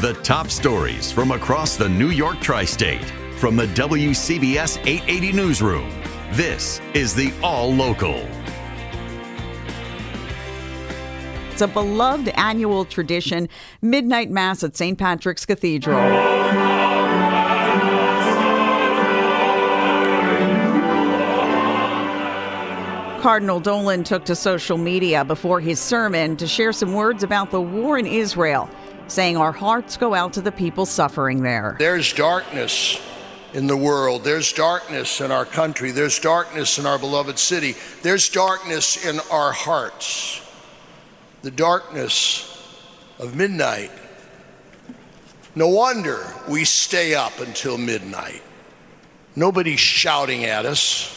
The top stories from across the New York tri state from the WCBS 880 Newsroom. This is the All Local. It's a beloved annual tradition, midnight mass at St. Patrick's Cathedral. Cardinal Dolan took to social media before his sermon to share some words about the war in Israel, saying, Our hearts go out to the people suffering there. There's darkness in the world. There's darkness in our country. There's darkness in our beloved city. There's darkness in our hearts. The darkness of midnight. No wonder we stay up until midnight. Nobody's shouting at us.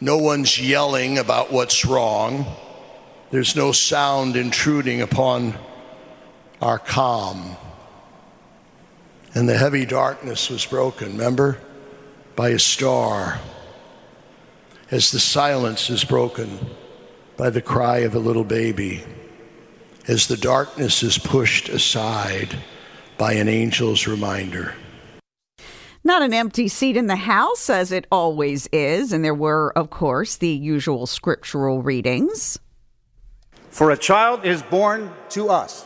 No one's yelling about what's wrong. There's no sound intruding upon our calm. And the heavy darkness was broken, remember? By a star. As the silence is broken by the cry of a little baby. As the darkness is pushed aside by an angel's reminder. Not an empty seat in the House, as it always is, and there were, of course, the usual scriptural readings. For a child is born to us,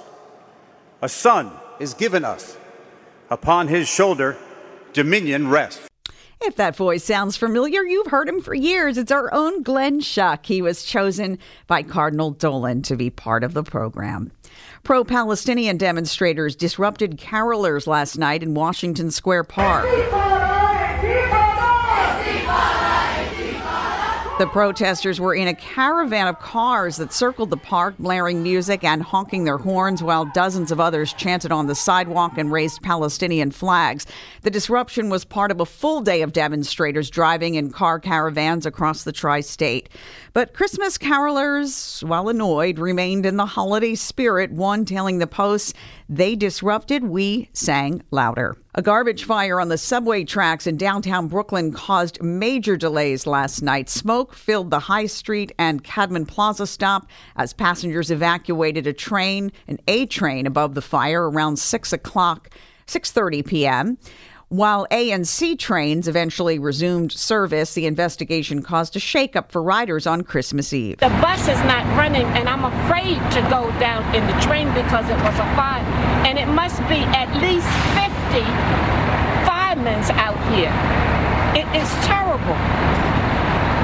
a son is given us. Upon his shoulder, dominion rests. If that voice sounds familiar, you've heard him for years. It's our own Glenn Schuck. He was chosen by Cardinal Dolan to be part of the program. Pro Palestinian demonstrators disrupted carolers last night in Washington Square Park. The protesters were in a caravan of cars that circled the park, blaring music and honking their horns while dozens of others chanted on the sidewalk and raised Palestinian flags. The disruption was part of a full day of demonstrators driving in car caravans across the tri state. But Christmas carolers, while annoyed, remained in the holiday spirit, one telling the Post, they disrupted, we sang louder. A garbage fire on the subway tracks in downtown Brooklyn caused major delays last night. Smoke filled the High Street and Cadman Plaza stop as passengers evacuated a train, an A train above the fire around 6 o'clock, 6.30 p.m. While A and C trains eventually resumed service, the investigation caused a shakeup for riders on Christmas Eve. The bus is not running, and I'm afraid to go down in the train because it was a fire. And it must be at least 50 firemen out here. It is terrible.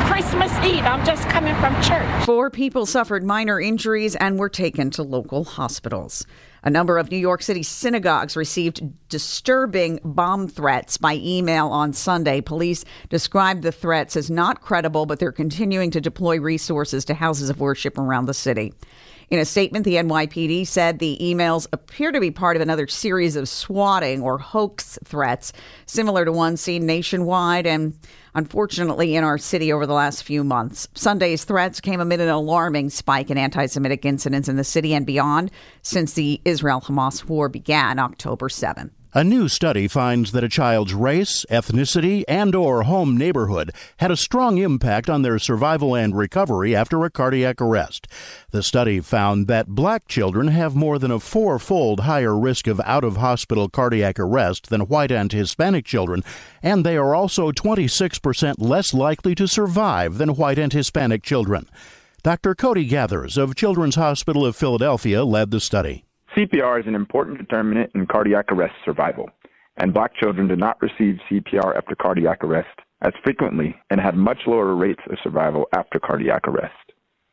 Christmas Eve. I'm just coming from church. Four people suffered minor injuries and were taken to local hospitals. A number of New York City synagogues received disturbing bomb threats by email on Sunday. Police described the threats as not credible, but they're continuing to deploy resources to houses of worship around the city. In a statement, the NYPD said the emails appear to be part of another series of swatting or hoax threats, similar to one seen nationwide and unfortunately in our city over the last few months. Sunday's threats came amid an alarming spike in anti Semitic incidents in the city and beyond since the Israel Hamas war began October 7. A new study finds that a child's race, ethnicity, and or home neighborhood had a strong impact on their survival and recovery after a cardiac arrest. The study found that black children have more than a four-fold higher risk of out-of-hospital cardiac arrest than white and Hispanic children, and they are also 26% less likely to survive than white and Hispanic children. Dr. Cody Gathers of Children's Hospital of Philadelphia led the study. CPR is an important determinant in cardiac arrest survival, and black children do not receive CPR after cardiac arrest as frequently and had much lower rates of survival after cardiac arrest.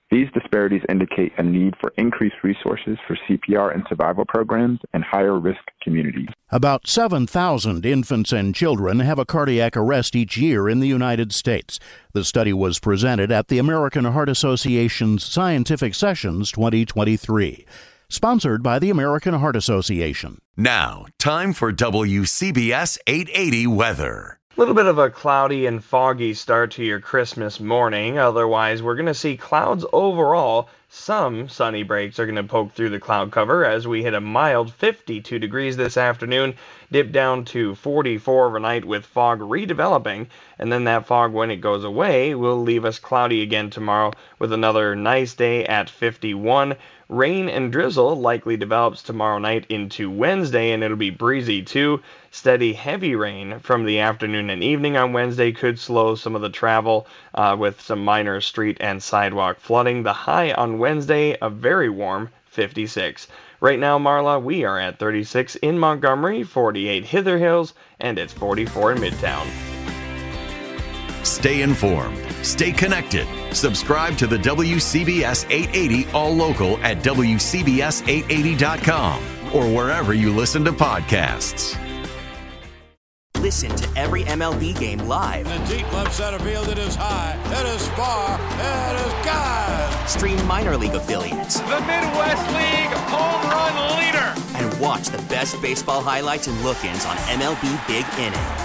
These disparities indicate a need for increased resources for CPR and survival programs in higher risk communities. About 7,000 infants and children have a cardiac arrest each year in the United States. The study was presented at the American Heart Association's Scientific Sessions 2023. Sponsored by the American Heart Association. Now, time for WCBS 880 weather. A little bit of a cloudy and foggy start to your Christmas morning. Otherwise, we're going to see clouds overall. Some sunny breaks are going to poke through the cloud cover as we hit a mild 52 degrees this afternoon, dip down to 44 overnight with fog redeveloping, and then that fog, when it goes away, will leave us cloudy again tomorrow with another nice day at 51. Rain and drizzle likely develops tomorrow night into Wednesday, and it'll be breezy too. Steady heavy rain from the afternoon and evening on Wednesday could slow some of the travel uh, with some minor street and sidewalk flooding. The high on Wednesday, a very warm 56. Right now, Marla, we are at 36 in Montgomery, 48 Hither Hills, and it's 44 in Midtown. Stay informed. Stay connected. Subscribe to the WCBS 880 All Local at WCBS880.com or wherever you listen to podcasts. Listen to every MLB game live. In the deep left center field, it is high, it is far, it is God. Stream minor league affiliates. The Midwest League home run leader. And watch the best baseball highlights and look ins on MLB Big Inning.